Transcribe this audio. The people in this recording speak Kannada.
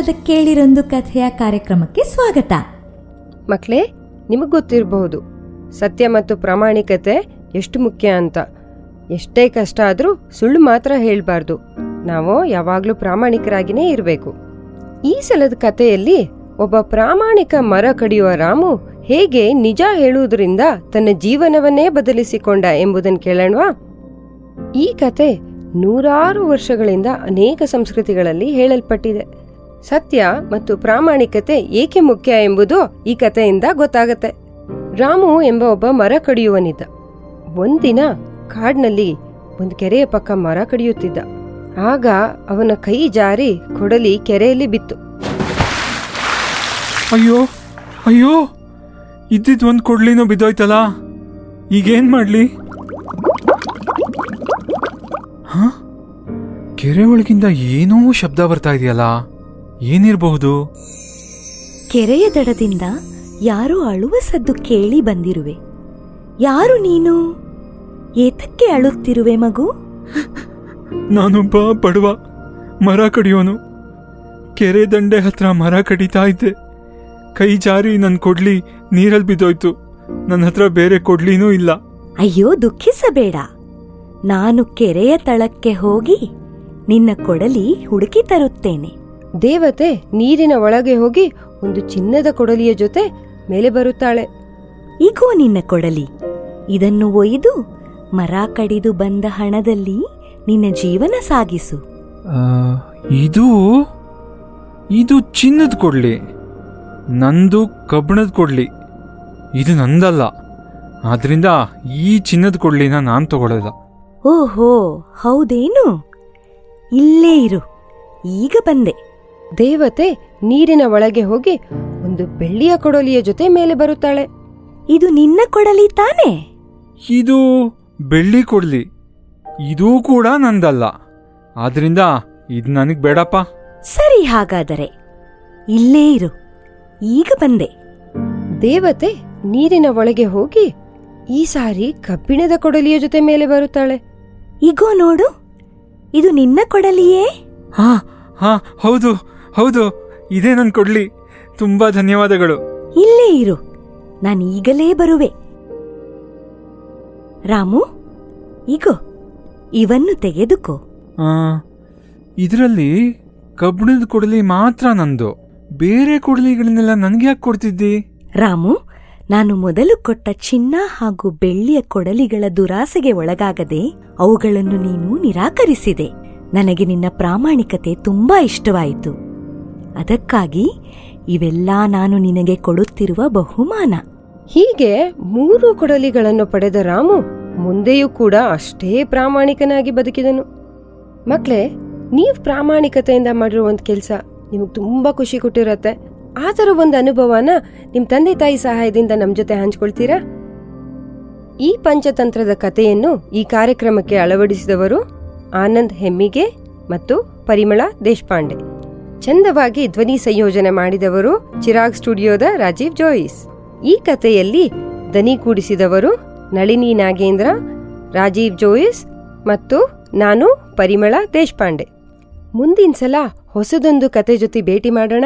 ಸಲದ ಕೇಳಿರೊಂದು ಕಥೆಯ ಕಾರ್ಯಕ್ರಮಕ್ಕೆ ಸ್ವಾಗತ. ಮಕ್ಕಳೇ, ನಿಮಗೆ ಗೊತ್ತಿರಬಹುದು, ಸತ್ಯ ಮತ್ತು ಪ್ರಾಮಾಣಿಕತೆ ಎಷ್ಟು ಮುಖ್ಯ ಅಂತ. ಎಷ್ಟೇ ಕಷ್ಟ ಆದರೂ ಸುಳ್ಳು ಮಾತ್ರ ಹೇಳಬಾರ್ದು. ನಾವು ಯಾವಾಗಲೂ ಪ್ರಾಮಾಣಿಕರಾಗಿನೇ ಇರಬೇಕು. ಈ ಸಲದ ಕಥೆಯಲ್ಲಿ ಒಬ್ಬ ಪ್ರಾಮಾಣಿಕ ಮರ ಕಡಿಯುವ ರಾಮು ಹೇಗೆ ನಿಜ ಹೇಳುವುದರಿಂದ ತನ್ನ ಜೀವನವನ್ನೇ ಬದಲಿಸಿಕೊಂಡ ಎಂಬುದನ್ನು ಕೇಳೋಣವಾ? ಈ ಕತೆ ನೂರಾರು ವರ್ಷಗಳಿಂದ ಅನೇಕ ಸಂಸ್ಕೃತಿಗಳಲ್ಲಿ ಹೇಳಲ್ಪಟ್ಟಿದೆ. ಸತ್ಯ ಮತ್ತು ಪ್ರಾಮಾಣಿಕತೆ ಏಕೆ ಮುಖ್ಯ ಎಂಬುದು ಈ ಕಥೆಯಿಂದ ಗೊತ್ತಾಗತ್ತೆ. ರಾಮು ಎಂಬ ಒಬ್ಬ ಮರ ಕಡಿಯುವನಿದ್ದ. ಒಂದಿನ ಕಾಡ್ನಲ್ಲಿ ಒಂದು ಕೆರೆಯ ಪಕ್ಕ ಮರ ಕಡಿಯುತ್ತಿದ್ದ. ಆಗ ಅವನ ಕೈ ಜಾರಿ ಕೊಡಲಿ ಕೆರೆಯಲ್ಲಿ ಬಿತ್ತು. ಅಯ್ಯೋ ಅಯ್ಯೋ, ಇದ್ದಿದ್ ಒಂದ್ ಕೊಡ್ಲಿನೂ ಬಿದ್ದೋಯ್ತಲ್ಲ? ಈಗೇನ್ ಮಾಡ್ಲಿ? ಕೆರೆ ಒಳಗಿಂದ ಏನೋ ಶಬ್ದ ಬರ್ತಾ ಇದೆಯಲ್ಲ? ಏನಿರಬಹುದು? ಕೆರೆಯ ದಡದಿಂದ ಯಾರು ಅಳುವ ಸದ್ದು ಕೇಳಿ ಬಂದಿರುವೆ. ಯಾರು ನೀನು? ಏತಕ್ಕೆ ಅಳುತ್ತಿರುವೆ ಮಗು? ನಾನೊಬ್ಬ ಬಡವ ಮರ ಕಡಿಯೋನು. ಕೆರೆ ದಂಡೆ ಹತ್ರ ಮರ ಕಡಿತಾ ಇದ್ದೆ. ಕೈ ಜಾರಿ ನನ್ ಕೊಡ್ಲಿ ನೀರಲ್ಲಿ ಬಿದ್ದೋಯ್ತು. ನನ್ನ ಹತ್ರ ಬೇರೆ ಕೊಡ್ಲಿನೂ ಇಲ್ಲ. ಅಯ್ಯೋ ದುಃಖಿಸಬೇಡ. ನಾನು ಕೆರೆಯ ತಳಕ್ಕೆ ಹೋಗಿ ನಿನ್ನ ಕೊಡಲಿ ಹುಡುಕಿ ತರುತ್ತೇನೆ. ದೇವತೆ ನೀರಿನ ಒಳಗೆ ಹೋಗಿ ಒಂದು ಚಿನ್ನದ ಕೊಡಲಿಯ ಜೊತೆ ಮೇಲೆ ಬರುತ್ತಾಳೆ. ಇಗೋ ನಿನ್ನ ಕೊಡಲಿ ಇದನ್ನು ಒಯ್ದು ಮರ ಕಡಿದು ಬಂದ ಹಣದಲ್ಲಿ ನಿನ್ನ ಜೀವನ ಸಾಗಿಸು. ಆ, ಇದು ಇದು ಚಿನ್ನದ ಕೊಡ್ಲಿ ನಂದು ಕಬ್ಬಣದ ಕೊಡ್ಲಿ ಇದು ನಂದಲ್ಲ ಆದ್ರಿಂದ ಈ ಚಿನ್ನದ ಕೊಡ್ಲಿನ ನಾನು ತಗೊಳ್ಳಲ್ಲ. ಓಹೋ ಹೌದೇನು? ಇಲ್ಲೇ ಇರು ಈಗ ಬಂದೆ. ದೇವತೆ ನೀರಿನ ಒಳಗೆ ಹೋಗಿ ಒಂದು ಬೆಳ್ಳಿಯ ಕೊಡಲಿಯ ಜೊತೆ ಮೇಲೆ ಬರುತ್ತಾಳೆ. ಇದು ನಿನ್ನ ಕೊಡಲಿ ತಾನೇ? ಇದು ಬೆಳ್ಳಿ ಕೊಡಲಿ. ಇದೂ ಕೂಡ ನಂದಲ್ಲ. ಆದ್ರಿಂದ ಇದು ನನಗ್ ಬೇಡಪ್ಪ. ಸರಿ ಹಾಗಾದರೆ ಇಲ್ಲೇ ಇರು. ಈಗ ಬಂದೆ. ದೇವತೆ ನೀರಿನ ಒಳಗೆ ಹೋಗಿ ಈ ಸಾರಿ ಕಬ್ಬಿಣದ ಕೊಡಲಿಯ ಜೊತೆ ಮೇಲೆ ಬರುತ್ತಾಳೆ. ಇಗೋ ನೋಡು ಇದು ನಿನ್ನ ಕೊಡಲಿಯೇ? ಹಾ ಹಾ ಹೌದು. ಹೌದು ಇದೇ ನನ್ ಕೊಡ್ಲಿ. ತುಂಬಾ ಧನ್ಯವಾದಗಳು. ಇಲ್ಲೇ ಇರು. ನಾನು ಈಗಲೇ ಬರುವೆ. ರಾಮು ಇಗೋ ಇವನ್ನು ತೆಗೆದುಕೋ. ಇದರಲ್ಲಿ ಇದ್ರಲ್ಲಿ ಕಬ್ಬಿಣದ ಕೊಡಲಿ ಮಾತ್ರ ನಂದು. ಬೇರೆ ಕೊಡಲಿಗಳನ್ನೆಲ್ಲ ನನ್ಗೆ ಯಾಕೆ ಕೊಡ್ತಿದ್ದಿ? ರಾಮು ನಾನು ಮೊದಲು ಕೊಟ್ಟ ಚಿನ್ನ ಹಾಗೂ ಬೆಳ್ಳಿಯ ಕೊಡಲಿಗಳ ದುರಾಸೆಗೆ ಒಳಗಾಗದೆ ಅವುಗಳನ್ನು ನೀನು ನಿರಾಕರಿಸಿದೆ. ನನಗೆ ನಿನ್ನ ಪ್ರಾಮಾಣಿಕತೆ ತುಂಬಾ ಇಷ್ಟವಾಯಿತು. ಅದಕ್ಕಾಗಿ ಇವೆಲ್ಲ ನಾನು ನಿನಗೆ ಕೊಡುತ್ತಿರುವ ಬಹುಮಾನ. ಹೀಗೆ ಮೂರು ಕೊಡಲಿಗಳನ್ನು ಪಡೆದ ರಾಮು ಮುಂದೆಯೂ ಕೂಡ ಅಷ್ಟೇ ಪ್ರಾಮಾಣಿಕನಾಗಿ ಬದುಕಿದನು. ಮಕ್ಳೇ, ನೀವು ಪ್ರಾಮಾಣಿಕತೆಯಿಂದ ಮಾಡಿರೋ ಒಂದು ಕೆಲಸ ನಿಮಗೆ ತುಂಬಾ ಖುಷಿ ಕೊಟ್ಟಿರತ್ತೆ. ಆ ಒಂದು ಅನುಭವನ ನಿಮ್ ತಂದೆ ತಾಯಿ ಸಹಾಯದಿಂದ ನಮ್ಮ ಜೊತೆ ಹಂಚ್ಕೊಳ್ತೀರಾ? ಈ ಪಂಚತಂತ್ರದ ಕಥೆಯನ್ನು ಈ ಕಾರ್ಯಕ್ರಮಕ್ಕೆ ಅಳವಡಿಸಿದವರು ಆನಂದ್ ಹೆಮ್ಮಿಗೆ ಮತ್ತು ಪರಿಮಳ ದೇಶಪಾಂಡೆ. ಚಂದವಾಗಿ ಧ್ವನಿ ಸಂಯೋಜನೆ ಮಾಡಿದವರು ಚಿರಾಗ್ ಸ್ಟುಡಿಯೋದ ರಾಜೀವ್ ಜೋಯಿಸ್. ಈ ಕಥೆಯಲ್ಲಿ ದನಿ ಕೂಡಿಸಿದವರು ನಳಿನಿ ನಾಗೇಂದ್ರ, ರಾಜೀವ್ ಜೋಯಿಸ್ ಮತ್ತು ನಾನು ಪರಿಮಳ ದೇಶಪಾಂಡೆ. ಮುಂದಿನ ಸಲ ಹೊಸದೊಂದು ಕತೆ ಜೊತೆ ಭೇಟಿ ಮಾಡೋಣ.